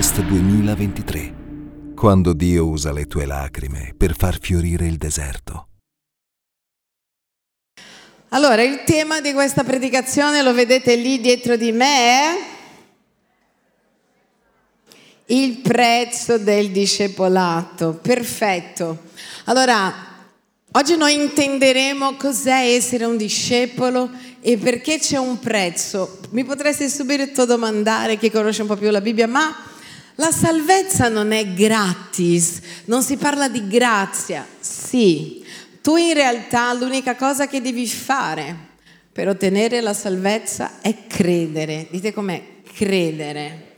Harvest 2023, quando Dio usa le tue lacrime per far fiorire il deserto. Allora, il tema di questa predicazione lo vedete lì dietro di me il prezzo del discepolato. Perfetto. Allora, oggi noi intenderemo cos'è essere un discepolo e perché c'è un prezzo. Mi potreste subito domandare chi conosce un po' più la Bibbia, ma la salvezza non è gratis, non si parla di grazia. Sì, tu in realtà l'unica cosa che devi fare per ottenere la salvezza è credere. Dite com'è? Credere.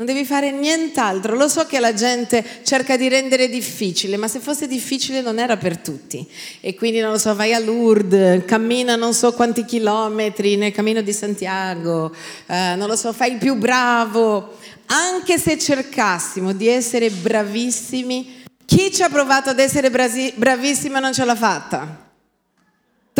Non devi fare nient'altro. Lo so che la gente cerca di rendere difficile, ma se fosse difficile non era per tutti. E quindi non lo so, vai a Lourdes, cammina non so quanti chilometri nel cammino di Santiago, eh, non lo so, fai il più bravo. Anche se cercassimo di essere bravissimi, chi ci ha provato ad essere bravissimo e non ce l'ha fatta?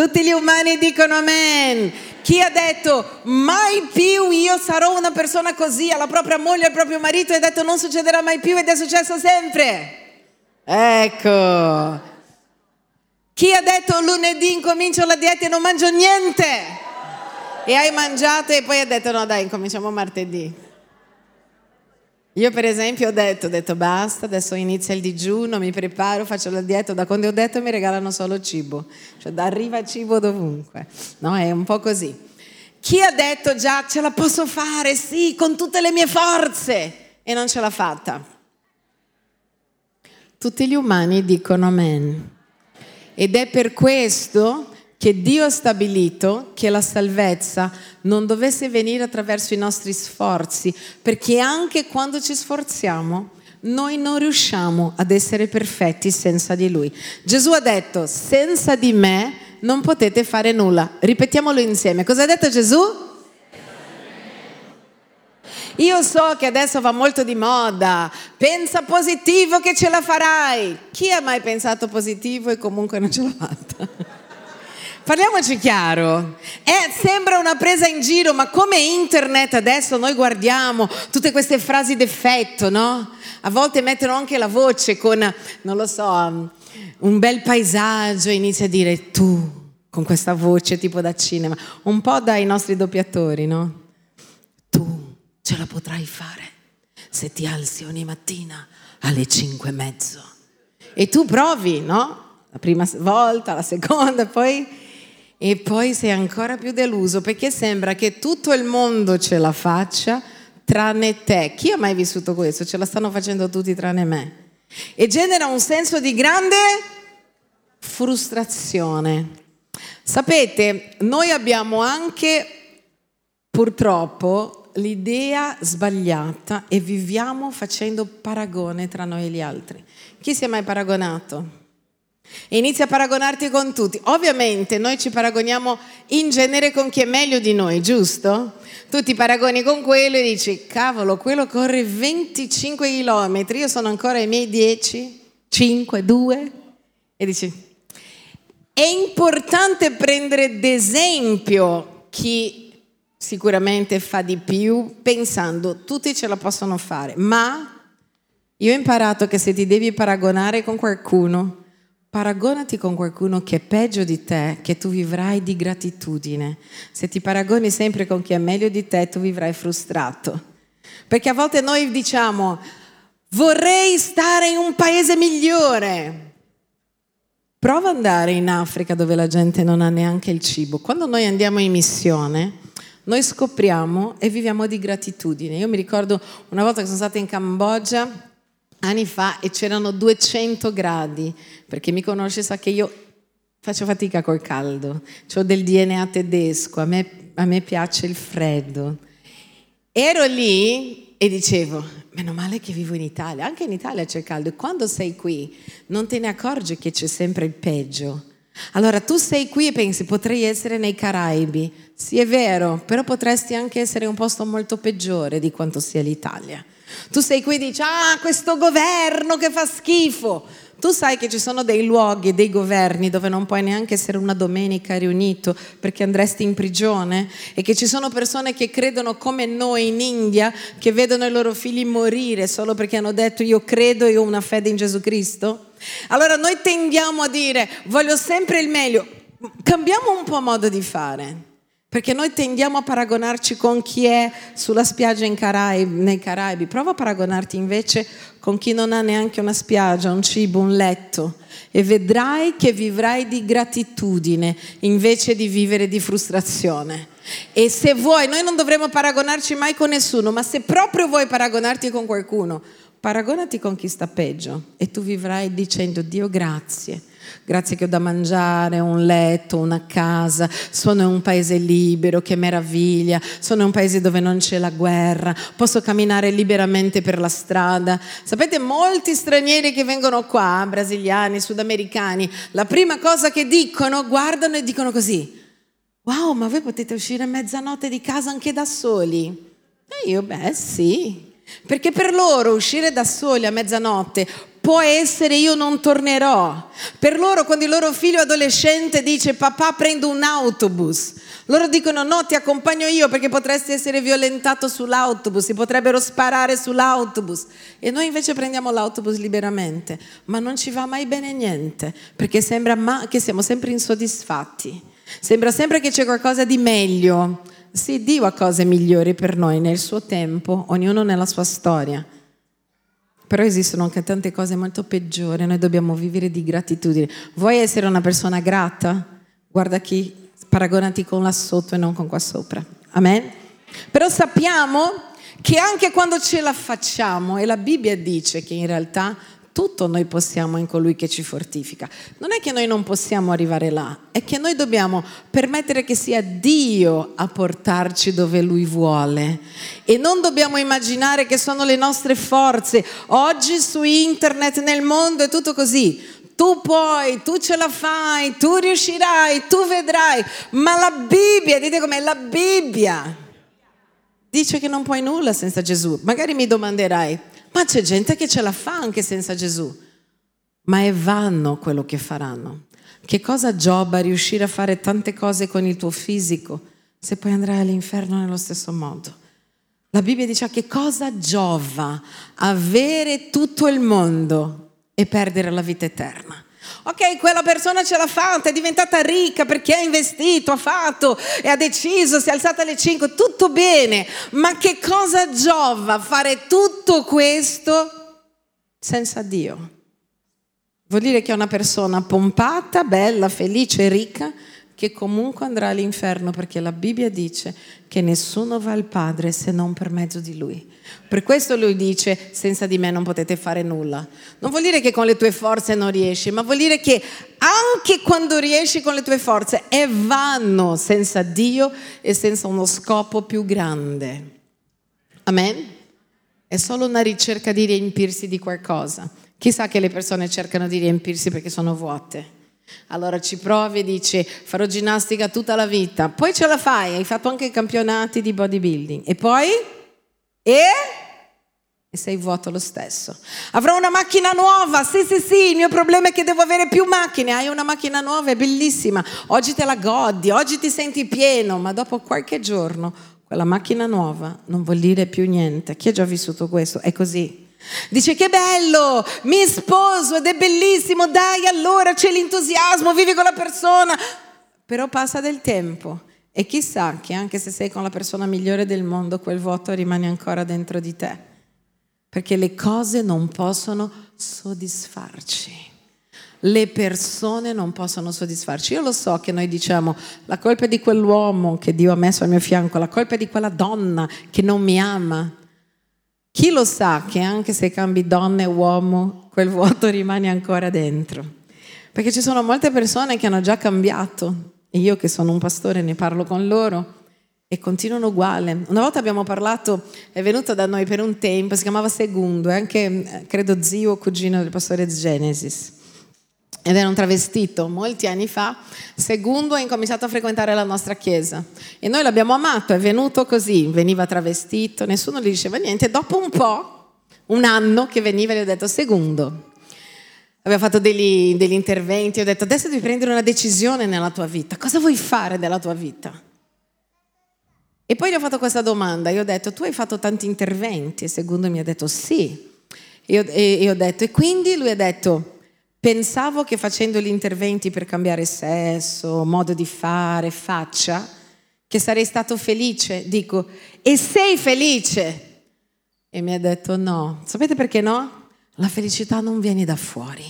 Tutti gli umani dicono amen. Chi ha detto mai più io sarò una persona così alla propria moglie, al proprio marito e ha detto non succederà mai più ed è successo sempre? Ecco. Chi ha detto lunedì incomincio la dieta e non mangio niente? E hai mangiato e poi ha detto no dai incominciamo martedì. Io per esempio ho detto, ho detto basta, adesso inizia il digiuno, mi preparo, faccio la dieta, da quando ho detto mi regalano solo cibo, cioè arriva cibo dovunque, no? È un po' così. Chi ha detto già ce la posso fare, sì, con tutte le mie forze e non ce l'ha fatta? Tutti gli umani dicono amen. Ed è per questo che Dio ha stabilito che la salvezza non dovesse venire attraverso i nostri sforzi, perché anche quando ci sforziamo, noi non riusciamo ad essere perfetti senza di Lui. Gesù ha detto, senza di me non potete fare nulla. Ripetiamolo insieme. Cosa ha detto Gesù? Io so che adesso va molto di moda, pensa positivo che ce la farai. Chi ha mai pensato positivo e comunque non ce l'ha fatta? Parliamoci chiaro, eh, sembra una presa in giro, ma come internet adesso noi guardiamo tutte queste frasi d'effetto, no? A volte mettono anche la voce con, non lo so, un bel paesaggio e inizia a dire tu, con questa voce tipo da cinema, un po' dai nostri doppiatori, no? Tu ce la potrai fare se ti alzi ogni mattina alle cinque e mezzo. E tu provi, no? La prima volta, la seconda, poi e poi sei ancora più deluso perché sembra che tutto il mondo ce la faccia tranne te. Chi ha mai vissuto questo? Ce la stanno facendo tutti tranne me. E genera un senso di grande frustrazione. Sapete, noi abbiamo anche purtroppo l'idea sbagliata e viviamo facendo paragone tra noi e gli altri. Chi si è mai paragonato? E inizi a paragonarti con tutti. Ovviamente noi ci paragoniamo in genere con chi è meglio di noi, giusto? Tu ti paragoni con quello e dici, cavolo, quello corre 25 km, io sono ancora ai miei 10, 5, 2. E dici, è importante prendere d'esempio chi sicuramente fa di più pensando tutti ce la possono fare, ma io ho imparato che se ti devi paragonare con qualcuno, Paragonati con qualcuno che è peggio di te, che tu vivrai di gratitudine. Se ti paragoni sempre con chi è meglio di te, tu vivrai frustrato. Perché a volte noi diciamo, vorrei stare in un paese migliore. Prova ad andare in Africa dove la gente non ha neanche il cibo. Quando noi andiamo in missione, noi scopriamo e viviamo di gratitudine. Io mi ricordo una volta che sono stata in Cambogia, anni fa e c'erano 200 gradi, perché mi conosce sa che io faccio fatica col caldo, ho del DNA tedesco, a me, a me piace il freddo. Ero lì e dicevo, meno male che vivo in Italia, anche in Italia c'è caldo e quando sei qui non te ne accorgi che c'è sempre il peggio. Allora tu sei qui e pensi potrei essere nei Caraibi, sì è vero, però potresti anche essere un posto molto peggiore di quanto sia l'Italia. Tu sei qui e dici, ah, questo governo che fa schifo. Tu sai che ci sono dei luoghi, dei governi dove non puoi neanche essere una domenica riunito perché andresti in prigione e che ci sono persone che credono come noi in India che vedono i loro figli morire solo perché hanno detto io credo e ho una fede in Gesù Cristo? Allora noi tendiamo a dire voglio sempre il meglio, cambiamo un po' modo di fare. Perché noi tendiamo a paragonarci con chi è sulla spiaggia Caraibi, nei Caraibi. Prova a paragonarti invece con chi non ha neanche una spiaggia, un cibo, un letto. E vedrai che vivrai di gratitudine invece di vivere di frustrazione. E se vuoi, noi non dovremo paragonarci mai con nessuno, ma se proprio vuoi paragonarti con qualcuno, paragonati con chi sta peggio e tu vivrai dicendo Dio grazie Grazie che ho da mangiare, un letto, una casa, sono in un paese libero, che meraviglia, sono in un paese dove non c'è la guerra, posso camminare liberamente per la strada. Sapete, molti stranieri che vengono qua, brasiliani, sudamericani, la prima cosa che dicono, guardano e dicono così, wow, ma voi potete uscire a mezzanotte di casa anche da soli? E io, beh sì, perché per loro uscire da soli a mezzanotte può essere io non tornerò. Per loro quando il loro figlio adolescente dice papà prendo un autobus, loro dicono no ti accompagno io perché potresti essere violentato sull'autobus, si potrebbero sparare sull'autobus. E noi invece prendiamo l'autobus liberamente, ma non ci va mai bene niente, perché sembra che siamo sempre insoddisfatti. Sembra sempre che c'è qualcosa di meglio. Sì, Dio ha cose migliori per noi nel suo tempo, ognuno nella sua storia. Però esistono anche tante cose molto peggiori, noi dobbiamo vivere di gratitudine. Vuoi essere una persona grata? Guarda chi, paragonati con là sotto e non con qua sopra. Amen? Però sappiamo che anche quando ce la facciamo, e la Bibbia dice che in realtà tutto noi possiamo in colui che ci fortifica. Non è che noi non possiamo arrivare là, è che noi dobbiamo permettere che sia Dio a portarci dove Lui vuole. E non dobbiamo immaginare che sono le nostre forze. Oggi su internet, nel mondo è tutto così. Tu puoi, tu ce la fai, tu riuscirai, tu vedrai. Ma la Bibbia, dite com'è la Bibbia, dice che non puoi nulla senza Gesù. Magari mi domanderai, ma c'è gente che ce la fa anche senza Gesù. Ma è vanno quello che faranno. Che cosa giova riuscire a fare tante cose con il tuo fisico se poi andrai all'inferno nello stesso modo? La Bibbia dice che cosa giova avere tutto il mondo e perdere la vita eterna. Ok, quella persona ce l'ha fatta, è diventata ricca perché ha investito, ha fatto e ha deciso, si è alzata alle 5, tutto bene, ma che cosa giova fare tutto questo senza Dio? Vuol dire che è una persona pompata, bella, felice, ricca, che comunque andrà all'inferno perché la Bibbia dice che nessuno va al Padre se non per mezzo di Lui. Per questo lui dice senza di me non potete fare nulla. Non vuol dire che con le tue forze non riesci, ma vuol dire che anche quando riesci con le tue forze è vano senza Dio e senza uno scopo più grande. Amen? È solo una ricerca di riempirsi di qualcosa. Chissà che le persone cercano di riempirsi perché sono vuote. Allora ci provi e dici farò ginnastica tutta la vita, poi ce la fai, hai fatto anche campionati di bodybuilding. E poi? E? E sei vuoto lo stesso. Avrò una macchina nuova, sì sì sì, il mio problema è che devo avere più macchine, hai una macchina nuova, è bellissima, oggi te la godi, oggi ti senti pieno, ma dopo qualche giorno quella macchina nuova non vuol dire più niente. Chi ha già vissuto questo? È così. Dice che bello, mi sposo ed è bellissimo, dai allora c'è l'entusiasmo, vivi con la persona, però passa del tempo e chissà che anche se sei con la persona migliore del mondo, quel vuoto rimane ancora dentro di te, perché le cose non possono soddisfarci. Le persone non possono soddisfarci. Io lo so che noi diciamo la colpa è di quell'uomo che Dio ha messo al mio fianco, la colpa è di quella donna che non mi ama. Chi lo sa che anche se cambi donna e uomo, quel vuoto rimane ancora dentro? Perché ci sono molte persone che hanno già cambiato e io che sono un pastore ne parlo con loro e continuano uguale. Una volta abbiamo parlato, è venuto da noi per un tempo, si chiamava Segundo, è anche eh, credo zio o cugino del pastore Genesis ed era un travestito molti anni fa, Segundo ha incominciato a frequentare la nostra chiesa. E noi l'abbiamo amato, è venuto così, veniva travestito, nessuno gli diceva niente, dopo un po', un anno che veniva, gli ho detto Segundo, aveva fatto degli, degli interventi, ho detto adesso devi prendere una decisione nella tua vita, cosa vuoi fare della tua vita? E poi gli ho fatto questa domanda, io ho detto tu hai fatto tanti interventi? E secondo mi ha detto sì. E e, e ho detto e quindi? Lui ha detto pensavo che facendo gli interventi per cambiare sesso, modo di fare, faccia, che sarei stato felice. Dico, e sei felice? E mi ha detto no. Sapete perché no? La felicità non viene da fuori,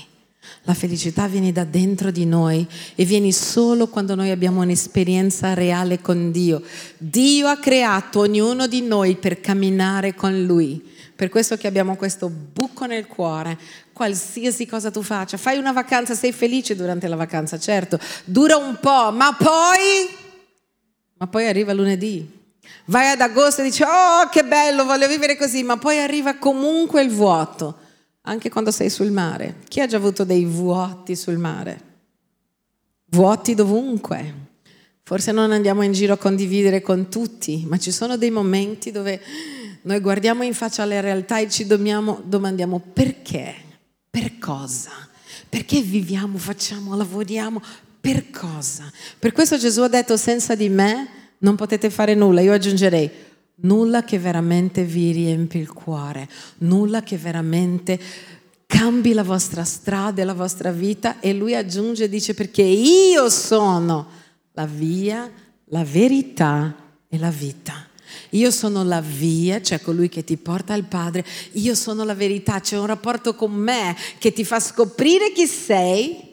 la felicità viene da dentro di noi e viene solo quando noi abbiamo un'esperienza reale con Dio. Dio ha creato ognuno di noi per camminare con Lui. Per questo che abbiamo questo buco nel cuore, qualsiasi cosa tu faccia. Fai una vacanza, sei felice durante la vacanza, certo, dura un po', ma poi, ma poi arriva lunedì. Vai ad agosto e dici, oh che bello, voglio vivere così, ma poi arriva comunque il vuoto anche quando sei sul mare. Chi ha già avuto dei vuoti sul mare? Vuoti dovunque. Forse non andiamo in giro a condividere con tutti, ma ci sono dei momenti dove noi guardiamo in faccia alla realtà e ci dobbiamo, domandiamo perché, per cosa, perché viviamo, facciamo, lavoriamo, per cosa. Per questo Gesù ha detto senza di me non potete fare nulla. Io aggiungerei nulla che veramente vi riempi il cuore, nulla che veramente cambi la vostra strada e la vostra vita e lui aggiunge e dice perché io sono la via, la verità e la vita. Io sono la via, cioè colui che ti porta al Padre, io sono la verità, c'è un rapporto con me che ti fa scoprire chi sei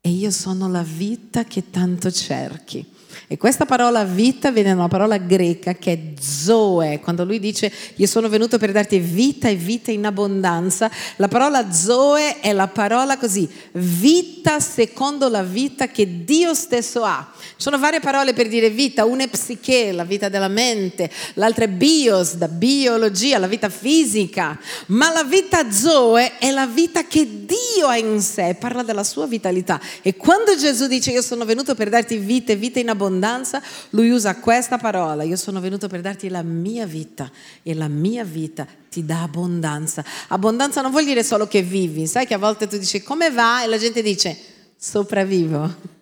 e io sono la vita che tanto cerchi. E questa parola vita viene da una parola greca che è zoe. Quando lui dice io sono venuto per darti vita e vita in abbondanza, la parola zoe è la parola così, vita secondo la vita che Dio stesso ha. Ci sono varie parole per dire vita, una è psiche, la vita della mente, l'altra è bios, da biologia, la vita fisica, ma la vita zoe è la vita che Dio ha in sé, parla della sua vitalità. E quando Gesù dice io sono venuto per darti vita e vita in abbondanza, abbondanza, lui usa questa parola, io sono venuto per darti la mia vita e la mia vita ti dà abbondanza. Abbondanza non vuol dire solo che vivi, sai che a volte tu dici come va e la gente dice sopravvivo.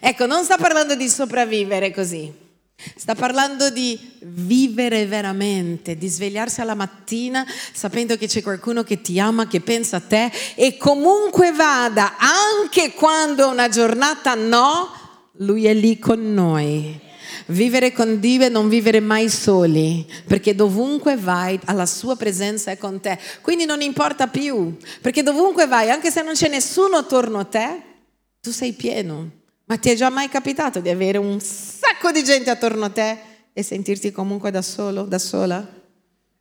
Ecco, non sta parlando di sopravvivere così. Sta parlando di vivere veramente, di svegliarsi alla mattina sapendo che c'è qualcuno che ti ama, che pensa a te e comunque vada, anche quando una giornata no, lui è lì con noi. Vivere con Dio e non vivere mai soli, perché dovunque vai, alla sua presenza è con te. Quindi non importa più, perché dovunque vai, anche se non c'è nessuno attorno a te, tu sei pieno. Ma ti è già mai capitato di avere un sacco di gente attorno a te e sentirti comunque da solo, da sola?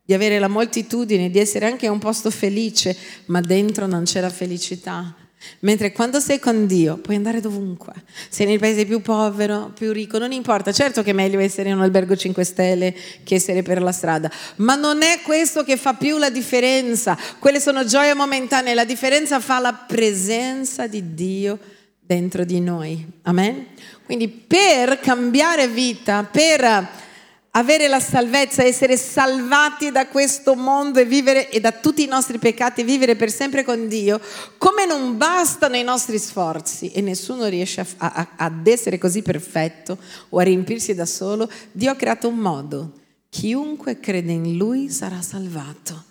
Di avere la moltitudine, di essere anche in un posto felice, ma dentro non c'è la felicità. Mentre quando sei con Dio puoi andare dovunque. Sei nel paese più povero, più ricco, non importa. Certo che è meglio essere in un albergo 5 stelle che essere per la strada, ma non è questo che fa più la differenza. Quelle sono gioie momentanee, la differenza fa la presenza di Dio dentro di noi. Amen? Quindi per cambiare vita, per avere la salvezza, essere salvati da questo mondo e vivere e da tutti i nostri peccati, vivere per sempre con Dio, come non bastano i nostri sforzi e nessuno riesce a, a, ad essere così perfetto o a riempirsi da solo, Dio ha creato un modo. Chiunque crede in Lui sarà salvato.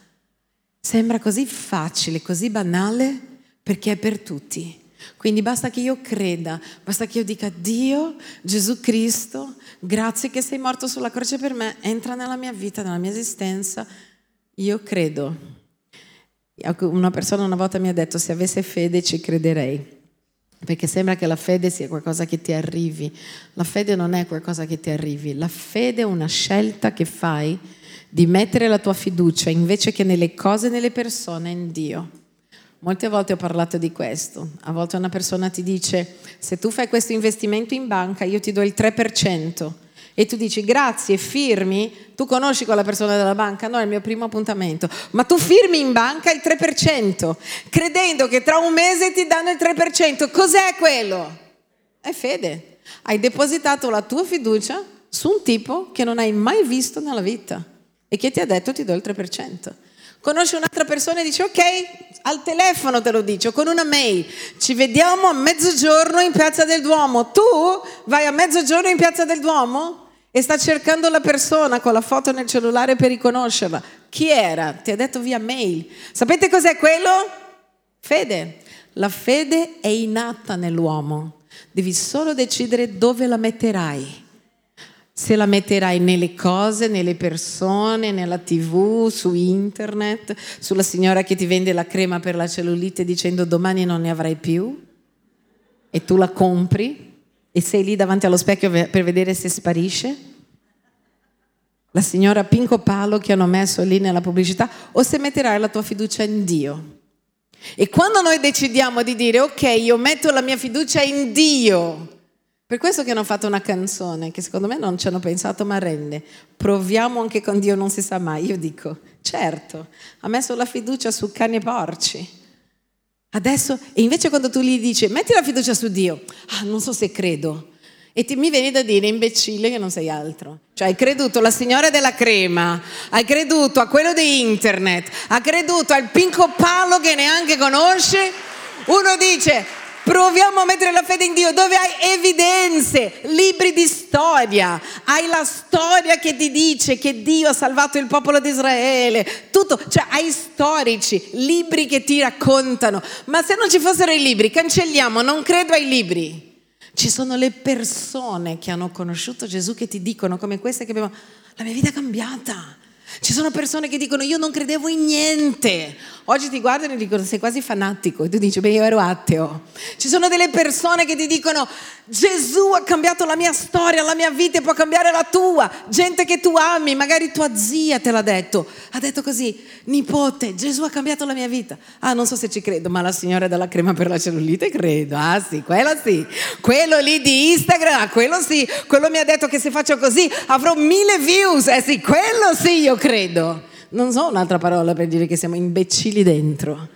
Sembra così facile, così banale, perché è per tutti. Quindi basta che io creda, basta che io dica Dio, Gesù Cristo, grazie che sei morto sulla croce per me, entra nella mia vita, nella mia esistenza. Io credo. Una persona una volta mi ha detto se avesse fede ci crederei. Perché sembra che la fede sia qualcosa che ti arrivi. La fede non è qualcosa che ti arrivi. La fede è una scelta che fai di mettere la tua fiducia invece che nelle cose nelle persone in Dio. Molte volte ho parlato di questo. A volte una persona ti dice, se tu fai questo investimento in banca, io ti do il 3%. E tu dici grazie, firmi, tu conosci quella persona della banca? No, è il mio primo appuntamento. Ma tu firmi in banca il 3%, credendo che tra un mese ti danno il 3%. Cos'è quello? È fede. Hai depositato la tua fiducia su un tipo che non hai mai visto nella vita e che ti ha detto ti do il 3%. Conosci un'altra persona e dici ok, al telefono te lo dice, con una mail. Ci vediamo a mezzogiorno in Piazza del Duomo. Tu vai a mezzogiorno in Piazza del Duomo e sta cercando la persona con la foto nel cellulare per riconoscerla. Chi era? Ti ha detto via mail. Sapete cos'è quello? Fede. La fede è innata nell'uomo. Devi solo decidere dove la metterai se la metterai nelle cose, nelle persone, nella tv, su internet, sulla signora che ti vende la crema per la cellulite dicendo domani non ne avrai più e tu la compri e sei lì davanti allo specchio per vedere se sparisce. La signora Pinco Palo che hanno messo lì nella pubblicità o se metterai la tua fiducia in Dio. E quando noi decidiamo di dire ok, io metto la mia fiducia in Dio, per questo che hanno fatto una canzone che secondo me non ci hanno pensato ma rende. Proviamo anche con Dio, non si sa mai. Io dico, certo, ha messo la fiducia su cani e porci. Adesso, e invece quando tu gli dici, metti la fiducia su Dio, ah, non so se credo. E ti, mi viene da dire, imbecille, che non sei altro. Cioè, hai creduto alla signora della crema, hai creduto a quello di internet, hai creduto al pinco palo che neanche conosce. Uno dice, Proviamo a mettere la fede in Dio dove hai evidenze, libri di storia, hai la storia che ti dice che Dio ha salvato il popolo di Israele, tutto, cioè hai storici, libri che ti raccontano. Ma se non ci fossero i libri, cancelliamo, non credo ai libri. Ci sono le persone che hanno conosciuto Gesù che ti dicono come queste che abbiamo, la mia vita è cambiata. Ci sono persone che dicono io non credevo in niente. Oggi ti guardano e dicono sei quasi fanatico e tu dici beh io ero ateo. Ci sono delle persone che ti dicono Gesù ha cambiato la mia storia, la mia vita e può cambiare la tua. Gente che tu ami, magari tua zia te l'ha detto. Ha detto così, nipote, Gesù ha cambiato la mia vita. Ah non so se ci credo, ma la signora della crema per la cellulite credo. Ah sì, quella sì. Quello lì di Instagram, quello sì. Quello mi ha detto che se faccio così avrò mille views. Eh sì, quello sì io credo. Non so un'altra parola per dire che siamo imbecilli dentro.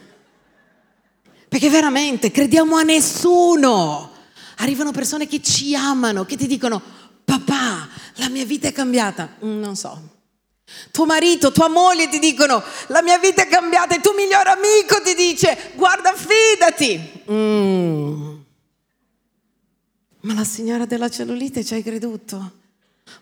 Perché veramente crediamo a nessuno. Arrivano persone che ci amano, che ti dicono, papà, la mia vita è cambiata. Mm, non so. Tuo marito, tua moglie ti dicono, la mia vita è cambiata. E tuo migliore amico ti dice, guarda, fidati. Mm. Ma la signora della cellulite ci hai creduto?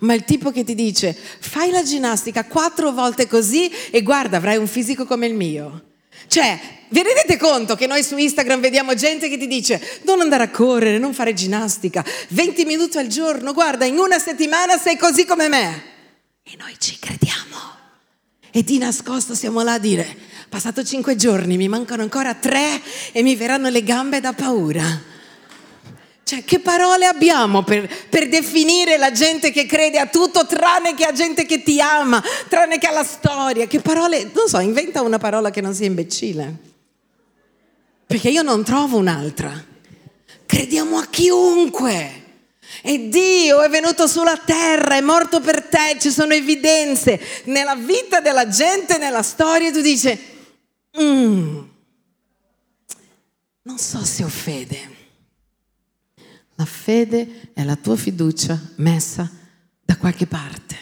Ma il tipo che ti dice fai la ginnastica quattro volte così e guarda avrai un fisico come il mio. Cioè, vi rendete conto che noi su Instagram vediamo gente che ti dice non andare a correre, non fare ginnastica, 20 minuti al giorno, guarda, in una settimana sei così come me. E noi ci crediamo. E di nascosto siamo là a dire, passato cinque giorni, mi mancano ancora tre e mi verranno le gambe da paura. Cioè, che parole abbiamo per, per, definire la gente che crede a tutto, tranne che a gente che ti ama, tranne che alla storia? Che parole, non so, inventa una parola che non sia imbecille. Perché io non trovo un'altra. Crediamo a chiunque. E Dio è venuto sulla terra, è morto per te, ci sono evidenze nella vita della gente, nella storia, e tu dici, mm, non so se ho fede. La fede è la tua fiducia messa da qualche parte.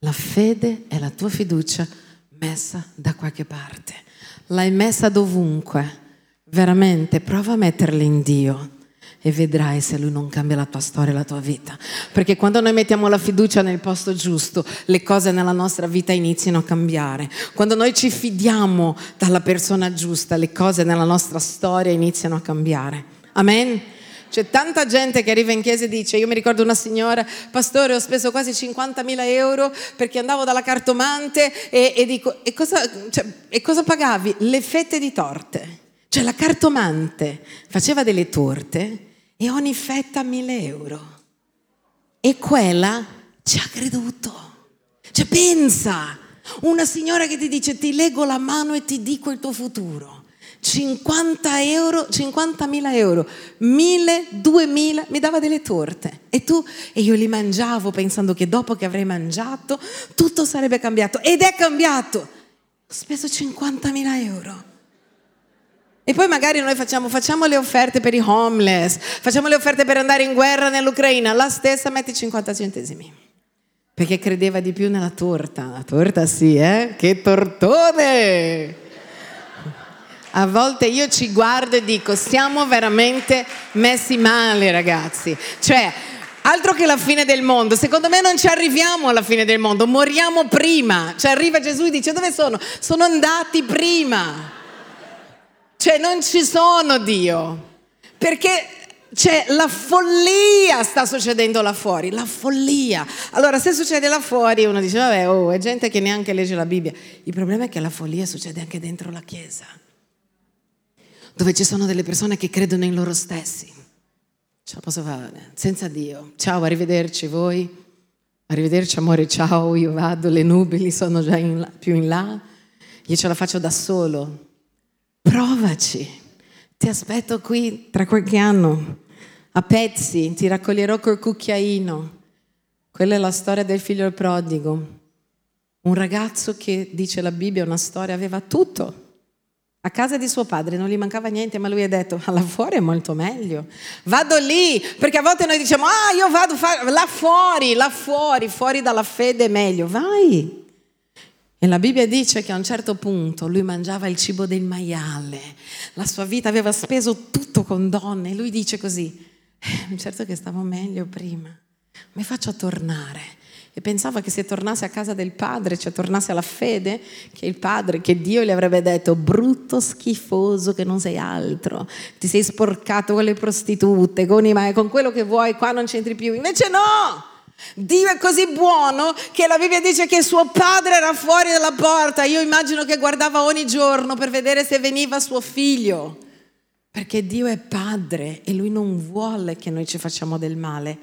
La fede è la tua fiducia messa da qualche parte. L'hai messa dovunque. Veramente, prova a metterla in Dio e vedrai se Lui non cambia la tua storia e la tua vita. Perché quando noi mettiamo la fiducia nel posto giusto, le cose nella nostra vita iniziano a cambiare. Quando noi ci fidiamo dalla persona giusta, le cose nella nostra storia iniziano a cambiare. Amen. C'è tanta gente che arriva in chiesa e dice, io mi ricordo una signora, pastore ho speso quasi 50.000 euro perché andavo dalla cartomante e, e dico, e cosa, cioè, e cosa pagavi? Le fette di torte. Cioè la cartomante faceva delle torte e ogni fetta 1.000 euro. E quella ci ha creduto. Cioè pensa, una signora che ti dice ti leggo la mano e ti dico il tuo futuro. 50 euro, 50.000 euro, 1.000, 2.000, mi dava delle torte. E tu, e io li mangiavo pensando che dopo che avrei mangiato tutto sarebbe cambiato. Ed è cambiato. Ho speso 50.000 euro. E poi magari noi facciamo, facciamo, le offerte per i homeless, facciamo le offerte per andare in guerra nell'Ucraina, la stessa metti 50 centesimi. perché credeva di più nella torta. La torta sì, eh? Che tortone! A volte io ci guardo e dico, siamo veramente messi male ragazzi. Cioè, altro che la fine del mondo, secondo me non ci arriviamo alla fine del mondo, moriamo prima. Cioè arriva Gesù e dice, dove sono? Sono andati prima. Cioè non ci sono Dio. Perché cioè, la follia sta succedendo là fuori, la follia. Allora, se succede là fuori, uno dice, vabbè, oh, è gente che neanche legge la Bibbia. Il problema è che la follia succede anche dentro la Chiesa, dove ci sono delle persone che credono in loro stessi. Ce la posso fare, senza Dio. Ciao, arrivederci voi. Arrivederci amore, ciao, io vado, le nubili sono già in là, più in là. Io ce la faccio da solo. Provaci. Ti aspetto qui tra qualche anno a pezzi, ti raccoglierò col cucchiaino. Quella è la storia del figlio prodigo. Un ragazzo che, dice la Bibbia, una storia, aveva tutto. A casa di suo padre non gli mancava niente, ma lui ha detto, là fuori è molto meglio. Vado lì, perché a volte noi diciamo, ah, io vado là fuori, là fuori, fuori dalla fede è meglio. Vai. E la Bibbia dice che a un certo punto lui mangiava il cibo del maiale, la sua vita aveva speso tutto con donne e lui dice così, eh, certo che stavo meglio prima, mi faccio tornare. E pensava che se tornasse a casa del padre, cioè tornasse alla fede, che il padre, che Dio gli avrebbe detto, brutto schifoso che non sei altro, ti sei sporcato con le prostitute, con, i, con quello che vuoi, qua non c'entri più. Invece no! Dio è così buono che la Bibbia dice che suo padre era fuori dalla porta. Io immagino che guardava ogni giorno per vedere se veniva suo figlio. Perché Dio è padre e lui non vuole che noi ci facciamo del male.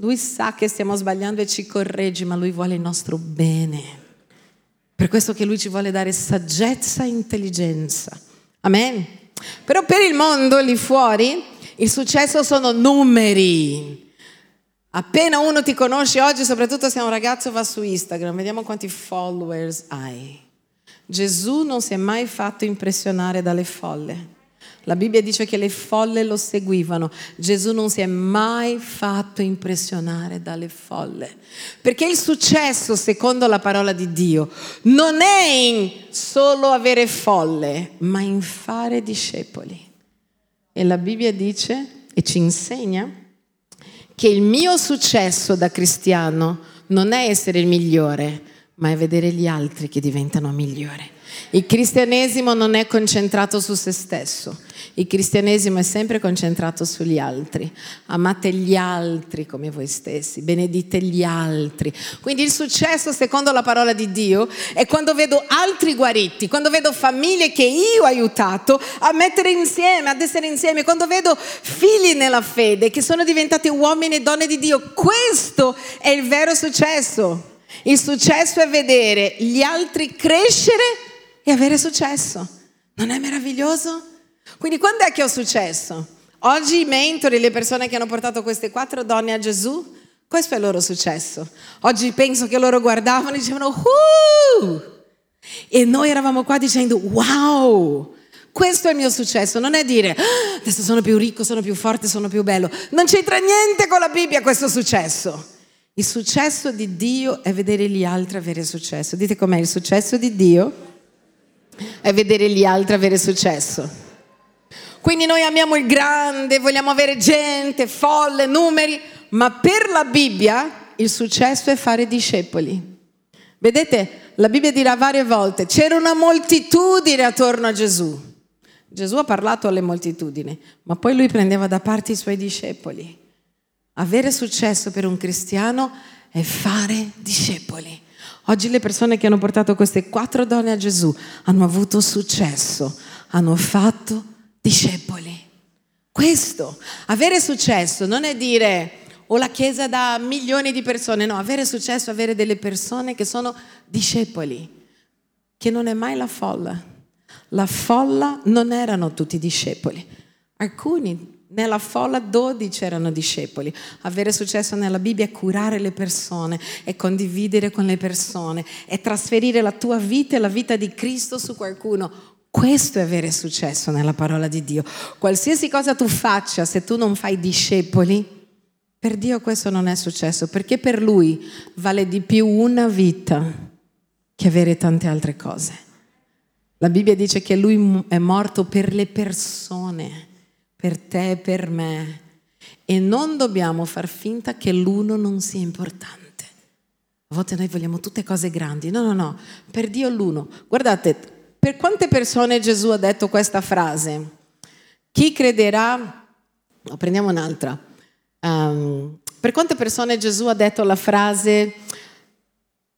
Lui sa che stiamo sbagliando e ci corregge, ma lui vuole il nostro bene. Per questo che lui ci vuole dare saggezza e intelligenza. Amen. Però per il mondo lì fuori il successo sono numeri. Appena uno ti conosce oggi, soprattutto se è un ragazzo, va su Instagram, vediamo quanti followers hai. Gesù non si è mai fatto impressionare dalle folle. La Bibbia dice che le folle lo seguivano. Gesù non si è mai fatto impressionare dalle folle. Perché il successo, secondo la parola di Dio, non è in solo avere folle, ma in fare discepoli. E la Bibbia dice e ci insegna che il mio successo da cristiano non è essere il migliore, ma è vedere gli altri che diventano migliori. Il cristianesimo non è concentrato su se stesso, il cristianesimo è sempre concentrato sugli altri. Amate gli altri come voi stessi, benedite gli altri. Quindi il successo, secondo la parola di Dio, è quando vedo altri guariti, quando vedo famiglie che io ho aiutato a mettere insieme, ad essere insieme, quando vedo figli nella fede che sono diventati uomini e donne di Dio. Questo è il vero successo. Il successo è vedere gli altri crescere e avere successo. Non è meraviglioso? Quindi quando è che ho successo? Oggi i mentori, le persone che hanno portato queste quattro donne a Gesù, questo è il loro successo. Oggi penso che loro guardavano e dicevano, uh! E noi eravamo qua dicendo, wow! Questo è il mio successo, non è dire ah, adesso sono più ricco, sono più forte, sono più bello. Non c'entra niente con la Bibbia questo successo. Il successo di Dio è vedere gli altri avere successo. Dite com'è il successo di Dio? È vedere gli altri avere successo. Quindi noi amiamo il grande, vogliamo avere gente, folle, numeri, ma per la Bibbia il successo è fare discepoli. Vedete, la Bibbia dirà varie volte, c'era una moltitudine attorno a Gesù. Gesù ha parlato alle moltitudini, ma poi lui prendeva da parte i suoi discepoli. Avere successo per un cristiano è fare discepoli. Oggi le persone che hanno portato queste quattro donne a Gesù hanno avuto successo, hanno fatto discepoli. Questo, avere successo non è dire o la Chiesa da milioni di persone, no, avere successo è avere delle persone che sono discepoli, che non è mai la folla. La folla non erano tutti discepoli, alcuni nella folla 12 erano discepoli. Avere successo nella Bibbia è curare le persone, è condividere con le persone, è trasferire la tua vita e la vita di Cristo su qualcuno. Questo è avere successo nella parola di Dio. Qualsiasi cosa tu faccia, se tu non fai discepoli, Per Dio questo non è successo, perché per Lui vale di più una vita che avere tante altre cose. La Bibbia dice che Lui è morto per le persone, per te e per me. E non dobbiamo far finta che l'uno non sia importante. A volte noi vogliamo tutte cose grandi. No, no, no, per Dio l'uno. Guardate, per quante persone Gesù ha detto questa frase? Chi crederà... No, prendiamo un'altra. Um, per quante persone Gesù ha detto la frase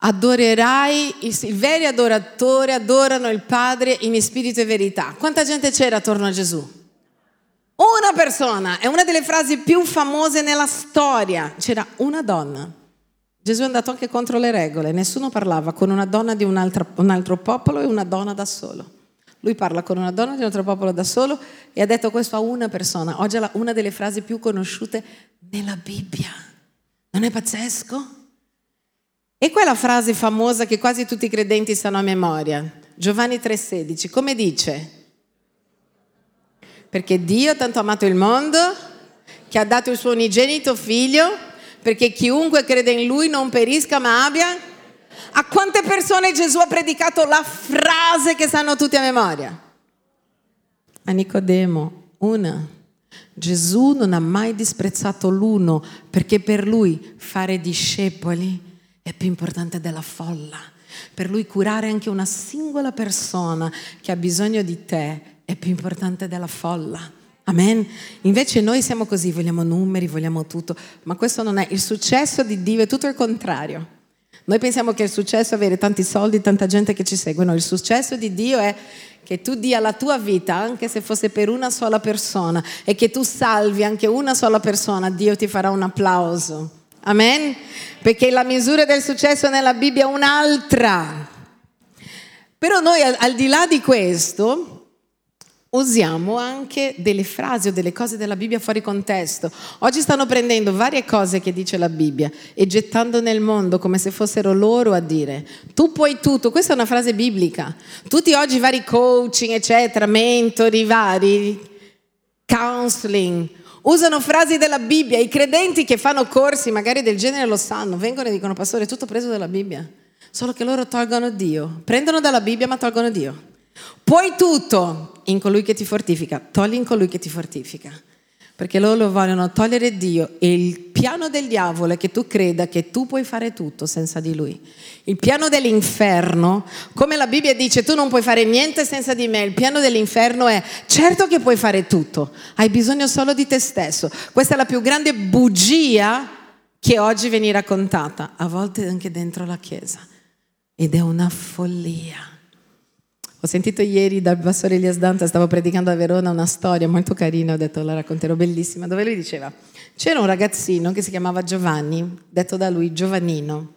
adorerai, i, i veri adoratori adorano il Padre in spirito e verità. Quanta gente c'era attorno a Gesù? Una persona, è una delle frasi più famose nella storia. C'era una donna. Gesù è andato anche contro le regole, nessuno parlava con una donna di un altro, un altro popolo e una donna da solo. Lui parla con una donna di un altro popolo da solo e ha detto questo a una persona. Oggi è una delle frasi più conosciute nella Bibbia. Non è pazzesco? E quella frase famosa che quasi tutti i credenti sanno a memoria. Giovanni 3:16, come dice? Perché Dio ha tanto amato il mondo che ha dato il suo unigenito figlio perché chiunque crede in lui non perisca ma abbia a quante persone Gesù ha predicato la frase che sanno tutti a memoria? A Nicodemo, una. Gesù non ha mai disprezzato l'uno perché per lui fare discepoli è più importante della folla. Per lui curare anche una singola persona che ha bisogno di te è più importante della folla. Amen. Invece noi siamo così, vogliamo numeri, vogliamo tutto, ma questo non è il successo di Dio, è tutto il contrario. Noi pensiamo che il successo è avere tanti soldi, tanta gente che ci segue. No, il successo di Dio è che tu dia la tua vita, anche se fosse per una sola persona, e che tu salvi anche una sola persona, Dio ti farà un applauso. Amen? Perché la misura del successo nella Bibbia è un'altra. Però noi al, al di là di questo, usiamo anche delle frasi o delle cose della Bibbia fuori contesto. Oggi stanno prendendo varie cose che dice la Bibbia e gettando nel mondo come se fossero loro a dire. Tu puoi tutto, questa è una frase biblica. Tutti oggi vari coaching, eccetera, mentori vari, counseling, usano frasi della Bibbia. I credenti che fanno corsi magari del genere lo sanno, vengono e dicono, pastore, è tutto preso dalla Bibbia. Solo che loro tolgono Dio. Prendono dalla Bibbia ma tolgono Dio. Puoi tutto in colui che ti fortifica, togli in colui che ti fortifica. Perché loro vogliono togliere Dio e il piano del diavolo è che tu creda che tu puoi fare tutto senza di lui. Il piano dell'inferno, come la Bibbia dice, tu non puoi fare niente senza di me. Il piano dell'inferno è certo che puoi fare tutto, hai bisogno solo di te stesso. Questa è la più grande bugia che oggi viene raccontata, a volte anche dentro la Chiesa. Ed è una follia. Ho sentito ieri dal pastore Elias Danta, stavo predicando a Verona una storia molto carina, ho detto la racconterò bellissima, dove lui diceva, c'era un ragazzino che si chiamava Giovanni, detto da lui Giovannino.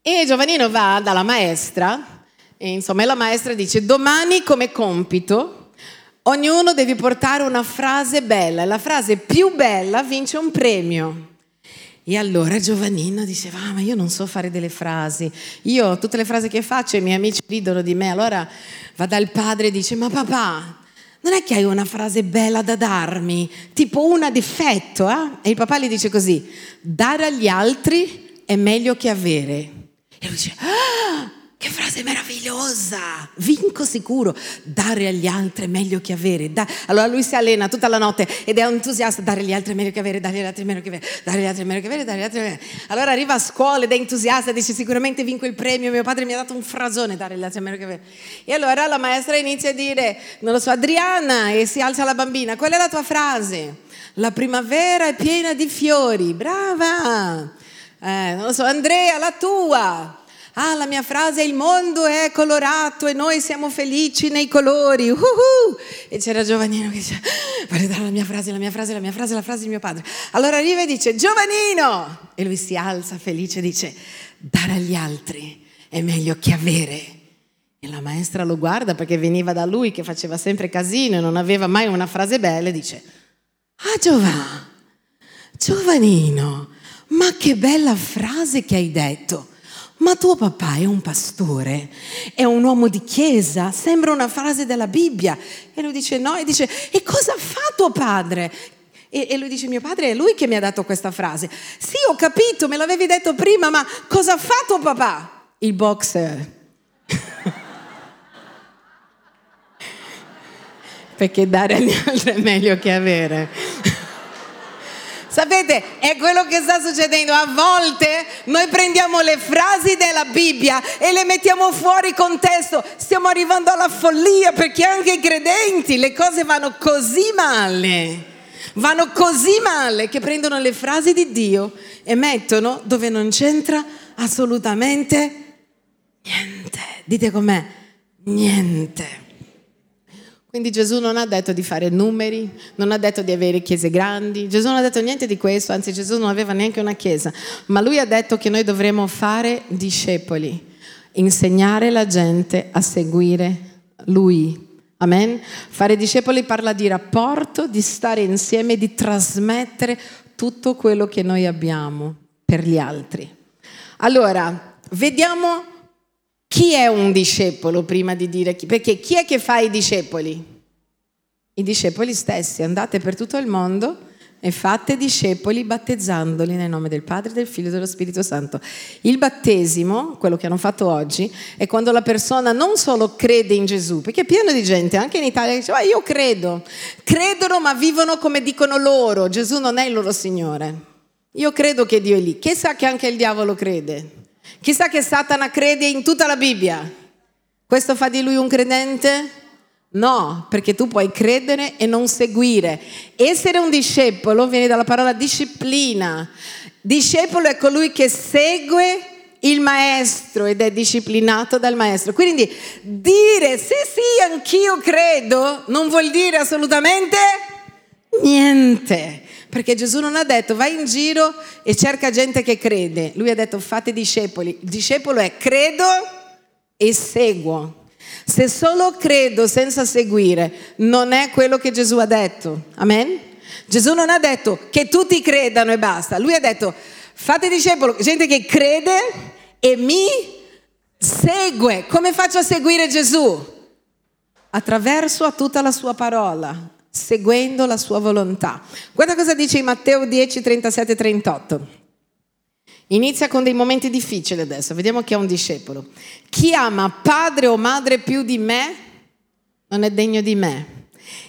E Giovannino va dalla maestra, e insomma la maestra dice, domani come compito ognuno deve portare una frase bella, la frase più bella vince un premio. E allora Giovannino diceva, ah, ma io non so fare delle frasi, io tutte le frasi che faccio i miei amici ridono di me, allora va dal padre e dice, ma papà, non è che hai una frase bella da darmi, tipo una difetto, eh? E il papà gli dice così, dare agli altri è meglio che avere. E lui dice, ah, che frase meravigliosa! Vinco sicuro. Dare agli altri è meglio che avere. Da... Allora lui si allena tutta la notte ed è entusiasta. Dare agli altri è meglio che avere, dare agli altri è meglio che avere, dare agli altri è meglio che avere, dare agli altri è meglio che avere. Allora arriva a scuola ed è entusiasta dice sicuramente vinco il premio. Mio padre mi ha dato un frasone, dare agli altri è meglio che avere. E allora la maestra inizia a dire, non lo so, Adriana, e si alza la bambina, qual è la tua frase? La primavera è piena di fiori. Brava! Eh, non lo so, Andrea, la tua ah la mia frase il mondo è colorato e noi siamo felici nei colori, uh-huh. e c'era Giovanino che diceva, voglio dare la mia frase, la mia frase, la mia frase, la frase di mio padre. Allora arriva e dice, Giovanino, e lui si alza felice e dice, dare agli altri è meglio che avere. E la maestra lo guarda perché veniva da lui che faceva sempre casino e non aveva mai una frase bella e dice, ah Giovanni, Giovanino, ma che bella frase che hai detto ma tuo papà è un pastore, è un uomo di chiesa, sembra una frase della Bibbia. E lui dice no, e dice, e cosa fa tuo padre? E, e lui dice, mio padre è lui che mi ha dato questa frase. Sì, ho capito, me l'avevi detto prima, ma cosa ha fatto papà? Il boxer. Perché dare agli altri è meglio che avere. Sapete, è quello che sta succedendo. A volte noi prendiamo le frasi della Bibbia e le mettiamo fuori contesto. Stiamo arrivando alla follia perché anche i credenti le cose vanno così male. Vanno così male che prendono le frasi di Dio e mettono dove non c'entra assolutamente niente. Dite com'è? Niente. Quindi Gesù non ha detto di fare numeri, non ha detto di avere chiese grandi, Gesù non ha detto niente di questo, anzi Gesù non aveva neanche una chiesa, ma lui ha detto che noi dovremmo fare discepoli, insegnare la gente a seguire lui. Amen? Fare discepoli parla di rapporto, di stare insieme, di trasmettere tutto quello che noi abbiamo per gli altri. Allora, vediamo chi è un discepolo prima di dire chi? Perché chi è che fa i discepoli? I discepoli stessi. Andate per tutto il mondo e fate discepoli battezzandoli nel nome del Padre, del Figlio e dello Spirito Santo. Il battesimo, quello che hanno fatto oggi, è quando la persona non solo crede in Gesù, perché è pieno di gente, anche in Italia, che dice, ah, io credo. Credono ma vivono come dicono loro. Gesù non è il loro Signore. Io credo che Dio è lì. Chi sa che anche il diavolo crede? Chissà che Satana crede in tutta la Bibbia. Questo fa di lui un credente? No, perché tu puoi credere e non seguire. Essere un discepolo viene dalla parola disciplina. Discepolo è colui che segue il maestro ed è disciplinato dal maestro. Quindi dire sì, sì, anch'io credo non vuol dire assolutamente niente. Perché Gesù non ha detto vai in giro e cerca gente che crede. Lui ha detto fate discepoli. Il discepolo è credo e seguo. Se solo credo senza seguire non è quello che Gesù ha detto. Amen? Gesù non ha detto che tutti credano e basta. Lui ha detto fate discepolo, gente che crede e mi segue. Come faccio a seguire Gesù? Attraverso a tutta la sua parola seguendo la sua volontà. Guarda cosa dice in Matteo 10, 37 38. Inizia con dei momenti difficili adesso, vediamo chi è un discepolo. Chi ama padre o madre più di me non è degno di me.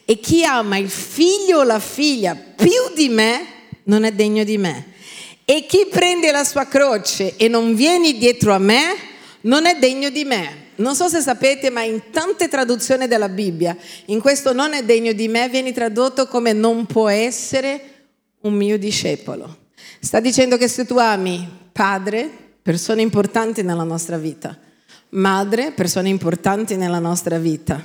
E chi ama il figlio o la figlia più di me non è degno di me. E chi prende la sua croce e non viene dietro a me non è degno di me. Non so se sapete, ma in tante traduzioni della Bibbia, in questo non è degno di me, viene tradotto come non può essere un mio discepolo. Sta dicendo che se tu ami padre, persone importanti nella nostra vita, madre, persone importanti nella nostra vita,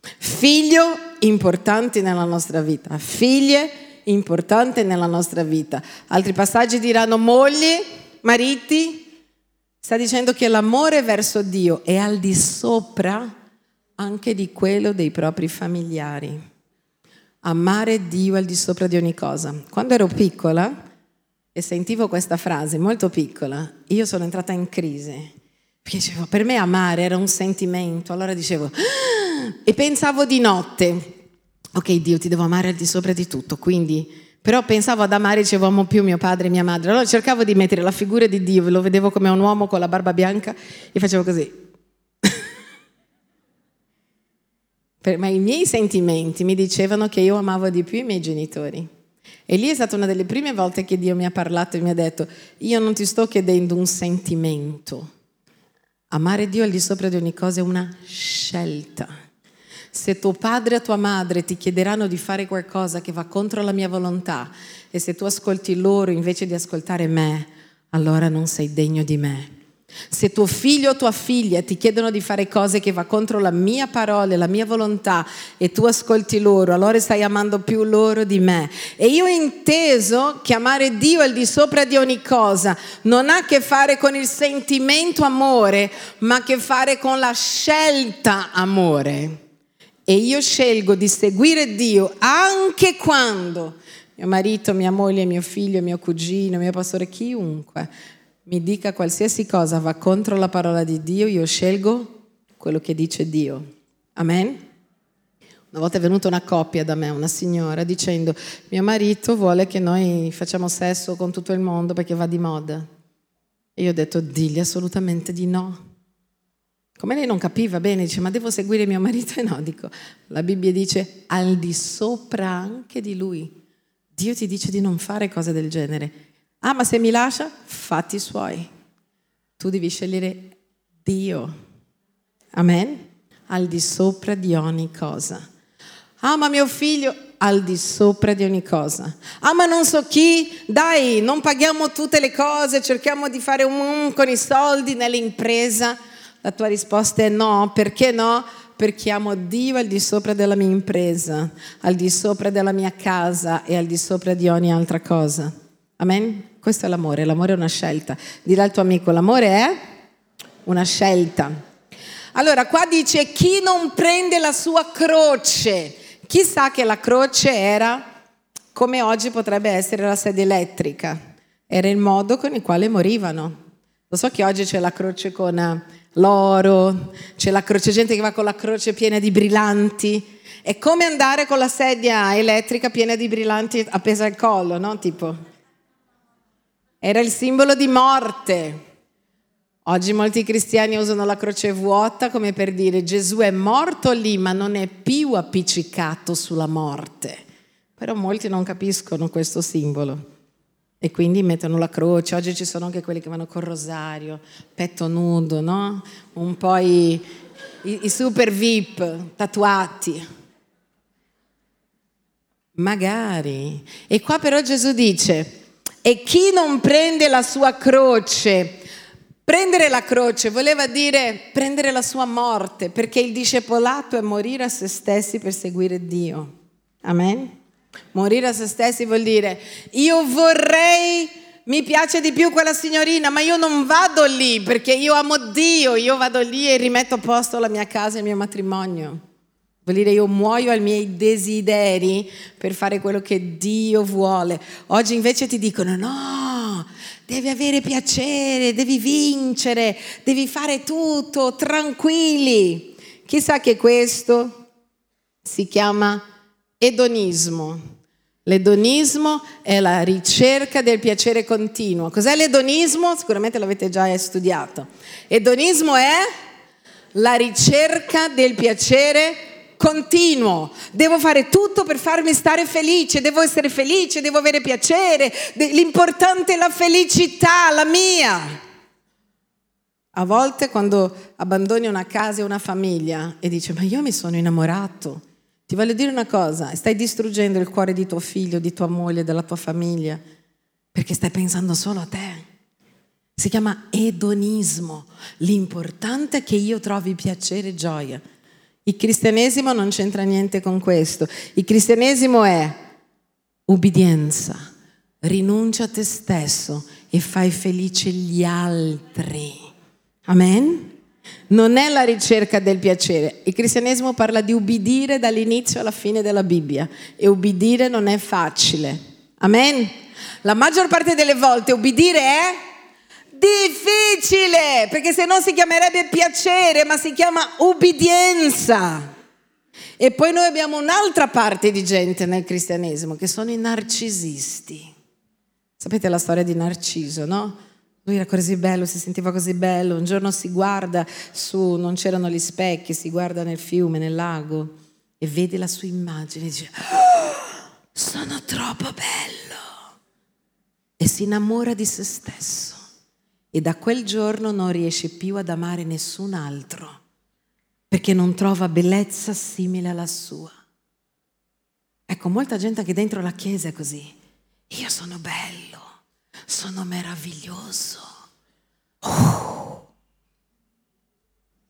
figlio, importanti nella nostra vita, figlie, importanti nella nostra vita. Altri passaggi diranno mogli, mariti, Sta dicendo che l'amore verso Dio è al di sopra anche di quello dei propri familiari. Amare Dio al di sopra di ogni cosa. Quando ero piccola e sentivo questa frase, molto piccola, io sono entrata in crisi. Perché dicevo, per me amare era un sentimento. Allora dicevo, ah! e pensavo di notte, ok Dio ti devo amare al di sopra di tutto, quindi però pensavo ad amare, dicevo amo più mio padre e mia madre. Allora cercavo di mettere la figura di Dio, lo vedevo come un uomo con la barba bianca e facevo così. Ma i miei sentimenti mi dicevano che io amavo di più i miei genitori. E lì è stata una delle prime volte che Dio mi ha parlato e mi ha detto, io non ti sto chiedendo un sentimento. Amare Dio al di sopra di ogni cosa è una scelta. Se tuo padre o tua madre ti chiederanno di fare qualcosa che va contro la mia volontà e se tu ascolti loro invece di ascoltare me, allora non sei degno di me. Se tuo figlio o tua figlia ti chiedono di fare cose che va contro la mia parola e la mia volontà e tu ascolti loro, allora stai amando più loro di me. E io ho inteso che amare Dio al di sopra di ogni cosa non ha a che fare con il sentimento amore, ma a che fare con la scelta amore. E io scelgo di seguire Dio anche quando mio marito, mia moglie, mio figlio, mio cugino, mio pastore, chiunque mi dica qualsiasi cosa va contro la parola di Dio, io scelgo quello che dice Dio. Amen? Una volta è venuta una coppia da me, una signora, dicendo mio marito vuole che noi facciamo sesso con tutto il mondo perché va di moda. E io ho detto digli assolutamente di no. Come lei non capiva bene, dice ma devo seguire mio marito? E no, dico, la Bibbia dice al di sopra anche di lui. Dio ti dice di non fare cose del genere. Ah, ma se mi lascia, fatti i suoi. Tu devi scegliere Dio. Amen? Al di sopra di ogni cosa. Ah, ma mio figlio, al di sopra di ogni cosa. Ah, ma non so chi, dai, non paghiamo tutte le cose, cerchiamo di fare un con i soldi nell'impresa. La tua risposta è no, perché no? Perché amo Dio al di sopra della mia impresa, al di sopra della mia casa e al di sopra di ogni altra cosa. Amen? Questo è l'amore, l'amore è una scelta. Dì al tuo amico, l'amore è una scelta. Allora, qua dice chi non prende la sua croce Chissà che la croce era come oggi potrebbe essere la sede elettrica, era il modo con il quale morivano. Lo so che oggi c'è la croce con eh, l'oro, c'è la croce, gente che va con la croce piena di brillanti. È come andare con la sedia elettrica piena di brillanti appesa al collo, no? Tipo. Era il simbolo di morte. Oggi molti cristiani usano la croce vuota come per dire Gesù è morto lì ma non è più appiccicato sulla morte. Però molti non capiscono questo simbolo e quindi mettono la croce. Oggi ci sono anche quelli che vanno col rosario, petto nudo, no? Un po' i, i, i super VIP tatuati. Magari. E qua però Gesù dice, e chi non prende la sua croce Prendere la croce voleva dire prendere la sua morte, perché il discepolato è morire a se stessi per seguire Dio. Amen? Morire a se stessi vuol dire io vorrei, mi piace di più quella signorina, ma io non vado lì perché io amo Dio, io vado lì e rimetto a posto la mia casa e il mio matrimonio. Vuol dire io muoio ai miei desideri per fare quello che Dio vuole. Oggi invece ti dicono no, devi avere piacere, devi vincere, devi fare tutto, tranquilli. Chissà che questo si chiama edonismo. L'edonismo è la ricerca del piacere continuo. Cos'è l'edonismo? Sicuramente l'avete già studiato. Edonismo è la ricerca del piacere continuo devo fare tutto per farmi stare felice, devo essere felice, devo avere piacere, l'importante è la felicità, la mia. A volte quando abbandoni una casa e una famiglia e dici ma io mi sono innamorato, ti voglio dire una cosa, stai distruggendo il cuore di tuo figlio, di tua moglie, della tua famiglia, perché stai pensando solo a te. Si chiama edonismo. L'importante è che io trovi piacere e gioia. Il cristianesimo non c'entra niente con questo. Il cristianesimo è ubbidienza, rinuncia a te stesso e fai felice gli altri. Amen? Non è la ricerca del piacere. Il cristianesimo parla di ubbidire dall'inizio alla fine della Bibbia e ubbidire non è facile. Amen? La maggior parte delle volte ubbidire è difficile, perché se no si chiamerebbe piacere, ma si chiama ubbidienza. E poi noi abbiamo un'altra parte di gente nel cristianesimo, che sono i narcisisti. Sapete la storia di Narciso, no? Lui era così bello, si sentiva così bello, un giorno si guarda su, non c'erano gli specchi, si guarda nel fiume, nel lago e vede la sua immagine e dice, oh, sono troppo bello. E si innamora di se stesso e da quel giorno non riesce più ad amare nessun altro perché non trova bellezza simile alla sua. Ecco, molta gente anche dentro la chiesa è così. Io sono bello, sono meraviglioso. Oh.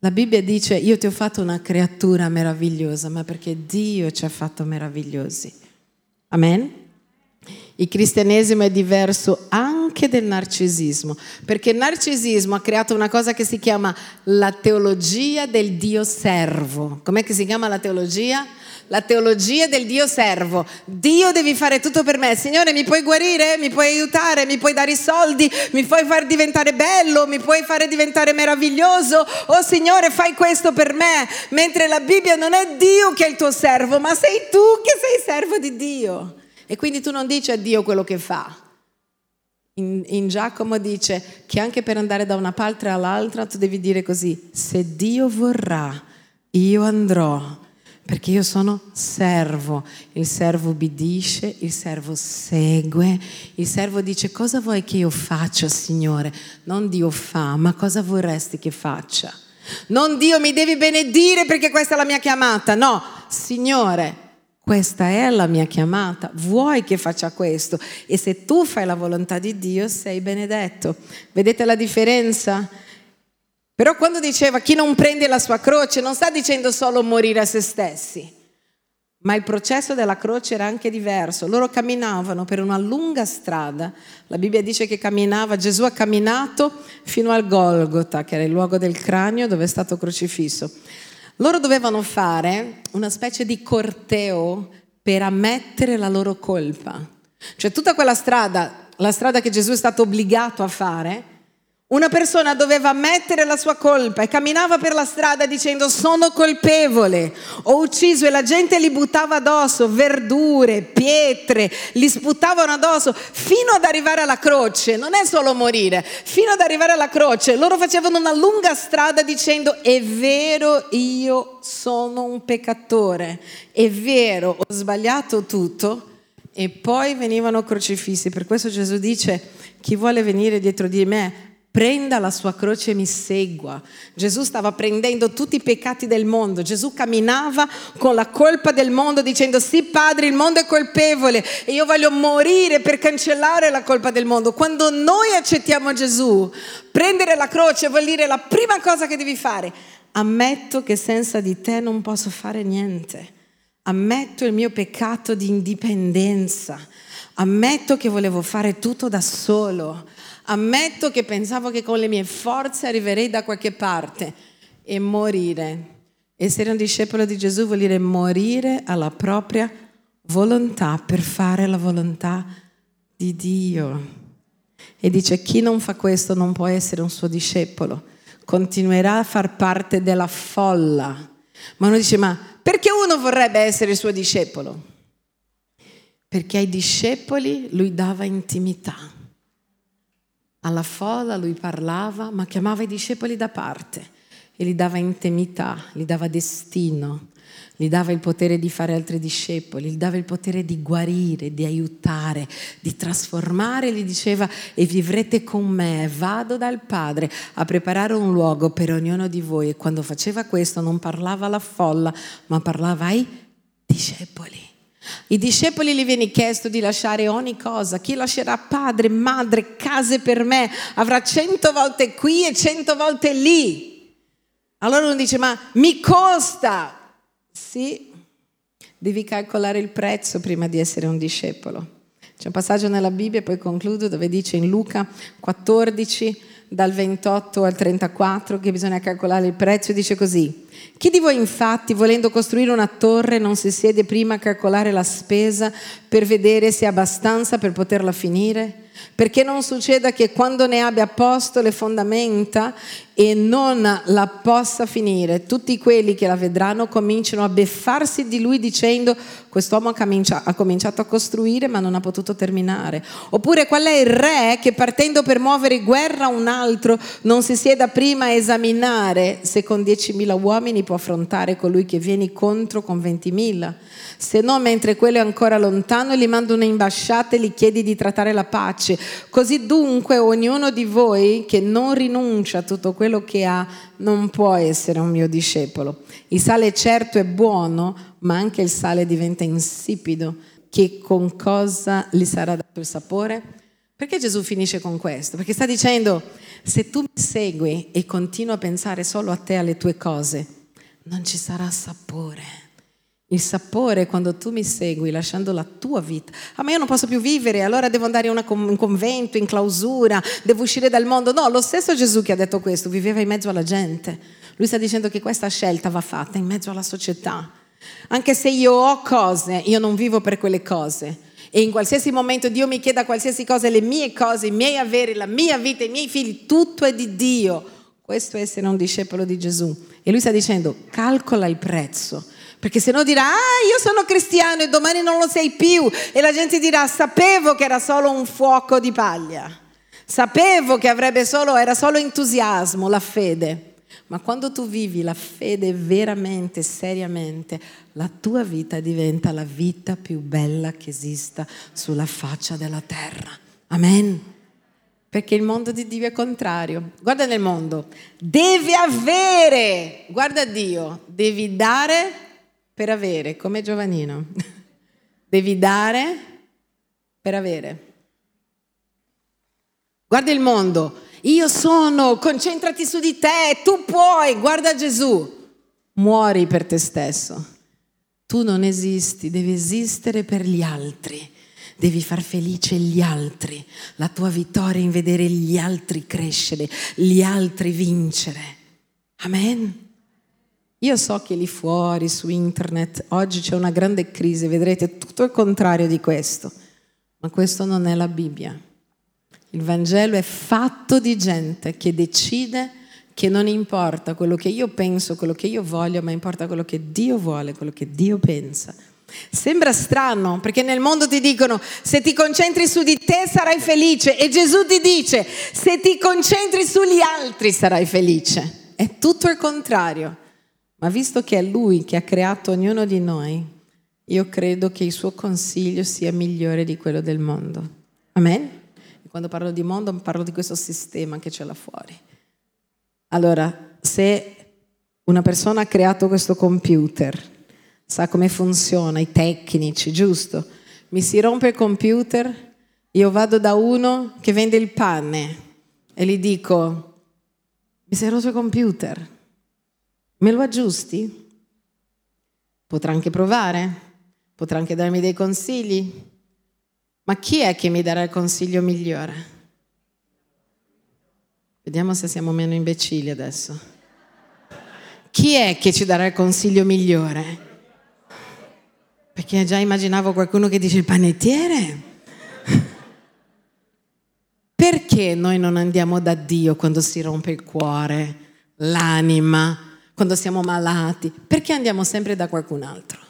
La Bibbia dice, io ti ho fatto una creatura meravigliosa, ma perché Dio ci ha fatto meravigliosi. Amen? Il cristianesimo è diverso anche del narcisismo, perché il narcisismo ha creato una cosa che si chiama la teologia del Dio servo. Com'è che si chiama la teologia? La teologia del Dio servo. Dio devi fare tutto per me. Signore, mi puoi guarire? Mi puoi aiutare? Mi puoi dare i soldi? Mi puoi far diventare bello? Mi puoi fare diventare meraviglioso? Oh Signore, fai questo per me. Mentre la Bibbia non è Dio che è il tuo servo, ma sei tu che sei servo di Dio. E quindi tu non dici a Dio quello che fa. In, in, Giacomo dice che anche per andare da una parte all'altra tu devi dire così, se Dio vorrà, io andrò, perché io sono servo. Il servo ubbidisce, il servo segue, il servo dice cosa vuoi che io faccia, Signore? Non Dio fa, ma cosa vorresti che faccia? Non Dio mi devi benedire perché questa è la mia chiamata, no, Signore, questa è la mia chiamata, vuoi che faccia questo? E se tu fai la volontà di Dio sei benedetto. Vedete la differenza? Però quando diceva chi non prende la sua croce non sta dicendo solo morire a se stessi, ma il processo della croce era anche diverso. Loro camminavano per una lunga strada, la Bibbia dice che camminava, Gesù ha camminato fino al Golgota, che era il luogo del cranio dove è stato crocifisso. Loro dovevano fare una specie di corteo per ammettere la loro colpa. Cioè tutta quella strada, la strada che Gesù è stato obbligato a fare, una persona doveva ammettere la sua colpa e camminava per la strada dicendo sono colpevole, ho ucciso e la gente li buttava addosso, verdure, pietre, li sputavano addosso fino ad arrivare alla croce. Non è solo morire, fino ad arrivare alla croce. Loro facevano una lunga strada dicendo è vero io sono un peccatore, è vero ho sbagliato tutto e poi venivano crocifissi. Per questo Gesù dice chi vuole venire dietro di me prenda la sua croce e mi segua. Gesù stava prendendo tutti i peccati del mondo, Gesù camminava con la colpa del mondo dicendo sì padre il mondo è colpevole e io voglio morire per cancellare la colpa del mondo. Quando noi accettiamo Gesù, prendere la croce vuol dire la prima cosa che devi fare. Ammetto che senza di te non posso fare niente. Ammetto il mio peccato di indipendenza. Ammetto che volevo fare tutto da solo. Ammetto che pensavo che con le mie forze arriverei da qualche parte e morire. Essere un discepolo di Gesù vuol dire morire alla propria volontà per fare la volontà di Dio. E dice chi non fa questo non può essere un suo discepolo, continuerà a far parte della folla. Ma uno dice ma perché uno vorrebbe essere il suo discepolo? Perché ai discepoli lui dava intimità. Alla folla lui parlava, ma chiamava i discepoli da parte e gli dava intimità, gli dava destino, gli dava il potere di fare altri discepoli, gli dava il potere di guarire, di aiutare, di trasformare, gli diceva e vivrete con me, vado dal Padre a preparare un luogo per ognuno di voi e quando faceva questo non parlava alla folla, ma parlava ai discepoli. I discepoli gli viene chiesto di lasciare ogni cosa. Chi lascerà padre, madre, case per me avrà cento volte qui e cento volte lì. Allora uno dice, ma mi costa. Sì, devi calcolare il prezzo prima di essere un discepolo. C'è un passaggio nella Bibbia, poi concludo, dove dice in Luca 14, dal 28 al 34, che bisogna calcolare il prezzo, dice così. Chi di voi infatti, volendo costruire una torre, non si siede prima a calcolare la spesa per vedere se è abbastanza per poterla finire? Perché non succeda che quando ne abbia posto le fondamenta e non la possa finire, tutti quelli che la vedranno cominciano a beffarsi di lui dicendo quest'uomo ha cominciato a costruire ma non ha potuto terminare. Oppure qual è il re che partendo per muovere guerra un altro non si sieda prima a esaminare se con 10.000 uomini può affrontare colui che viene contro con 20.000? Se no, mentre quello è ancora lontano, gli manda un'imbasciata e gli chiedi di trattare la pace. Così dunque ognuno di voi che non rinuncia a tutto quello che ha non può essere un mio discepolo. Il sale certo è buono, ma anche il sale diventa insipido. Che con cosa gli sarà dato il sapore? Perché Gesù finisce con questo? Perché sta dicendo, se tu mi segui e continui a pensare solo a te, alle tue cose, non ci sarà sapore il sapore quando tu mi segui lasciando la tua vita. Ah, ma io non posso più vivere, allora devo andare in un convento, in clausura, devo uscire dal mondo. No, lo stesso Gesù che ha detto questo viveva in mezzo alla gente. Lui sta dicendo che questa scelta va fatta in mezzo alla società. Anche se io ho cose, io non vivo per quelle cose. E in qualsiasi momento Dio mi chieda qualsiasi cosa, le mie cose, i miei averi, la mia vita, i miei figli, tutto è di Dio. Questo è essere un discepolo di Gesù. E lui sta dicendo, calcola il prezzo perché se no dirà, ah, io sono cristiano e domani non lo sei più. E la gente dirà, sapevo che era solo un fuoco di paglia. Sapevo che avrebbe solo, era solo entusiasmo, la fede. Ma quando tu vivi la fede veramente, seriamente, la tua vita diventa la vita più bella che esista sulla faccia della terra. Amen. Perché il mondo di Dio è contrario. Guarda nel mondo, devi avere, guarda Dio, devi dare per avere, come Giovanino. Devi dare per avere. Guarda il mondo, io sono, concentrati su di te, tu puoi, guarda Gesù, muori per te stesso. Tu non esisti, devi esistere per gli altri, devi far felice gli altri, la tua vittoria in vedere gli altri crescere, gli altri vincere. Amen. Io so che lì fuori, su internet, oggi c'è una grande crisi, vedrete tutto il contrario di questo, ma questo non è la Bibbia. Il Vangelo è fatto di gente che decide che non importa quello che io penso, quello che io voglio, ma importa quello che Dio vuole, quello che Dio pensa. Sembra strano perché nel mondo ti dicono se ti concentri su di te sarai felice e Gesù ti dice se ti concentri sugli altri sarai felice. È tutto il contrario. Ma visto che è Lui che ha creato ognuno di noi, io credo che il suo consiglio sia migliore di quello del mondo. Amen? Quando parlo di mondo parlo di questo sistema che c'è là fuori. Allora, se una persona ha creato questo computer, sa come funziona, i tecnici, giusto? Mi si rompe il computer, io vado da uno che vende il pane e gli dico, mi si è rotto il computer, Me lo aggiusti? Potrà anche provare, potrà anche darmi dei consigli, ma chi è che mi darà il consiglio migliore? Vediamo se siamo meno imbecilli adesso. Chi è che ci darà il consiglio migliore? Perché già immaginavo qualcuno che dice il panettiere. Perché noi non andiamo da Dio quando si rompe il cuore, l'anima, quando siamo malati, perché andiamo sempre da qualcun altro?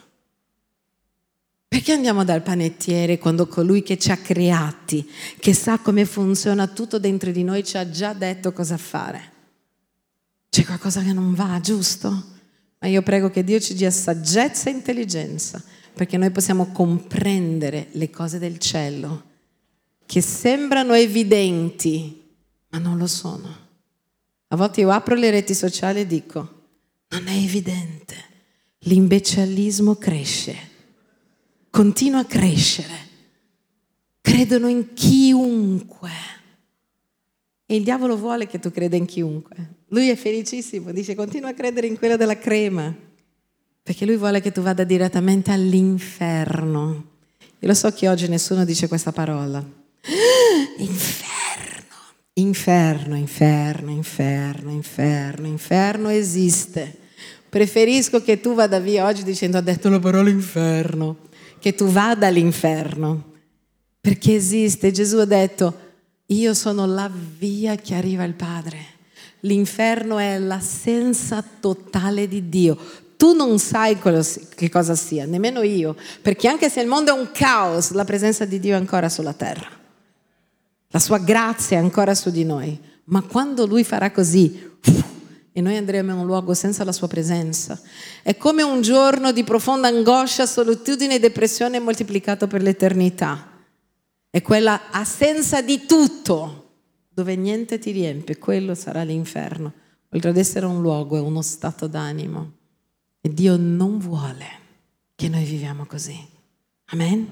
Perché andiamo dal panettiere quando colui che ci ha creati, che sa come funziona tutto dentro di noi, ci ha già detto cosa fare? C'è qualcosa che non va, giusto? Ma io prego che Dio ci dia saggezza e intelligenza, perché noi possiamo comprendere le cose del cielo, che sembrano evidenti, ma non lo sono. A volte io apro le reti sociali e dico, non è evidente. L'imbecillismo cresce, continua a crescere. Credono in chiunque. E il diavolo vuole che tu creda in chiunque. Lui è felicissimo, dice continua a credere in quello della crema, perché lui vuole che tu vada direttamente all'inferno. Io lo so che oggi nessuno dice questa parola. Inferno. Inferno, inferno, inferno, inferno, inferno esiste. Preferisco che tu vada via oggi dicendo ha detto la parola inferno, che tu vada all'inferno. Perché esiste. Gesù ha detto io sono la via che arriva al Padre. L'inferno è l'assenza totale di Dio. Tu non sai che cosa sia, nemmeno io, perché anche se il mondo è un caos, la presenza di Dio è ancora sulla terra. La sua grazia è ancora su di noi. Ma quando Lui farà così, e noi andremo in un luogo senza la sua presenza. È come un giorno di profonda angoscia, solitudine e depressione moltiplicato per l'eternità. È quella assenza di tutto, dove niente ti riempie, quello sarà l'inferno. Oltre ad essere un luogo, è uno stato d'animo. E Dio non vuole che noi viviamo così. Amen.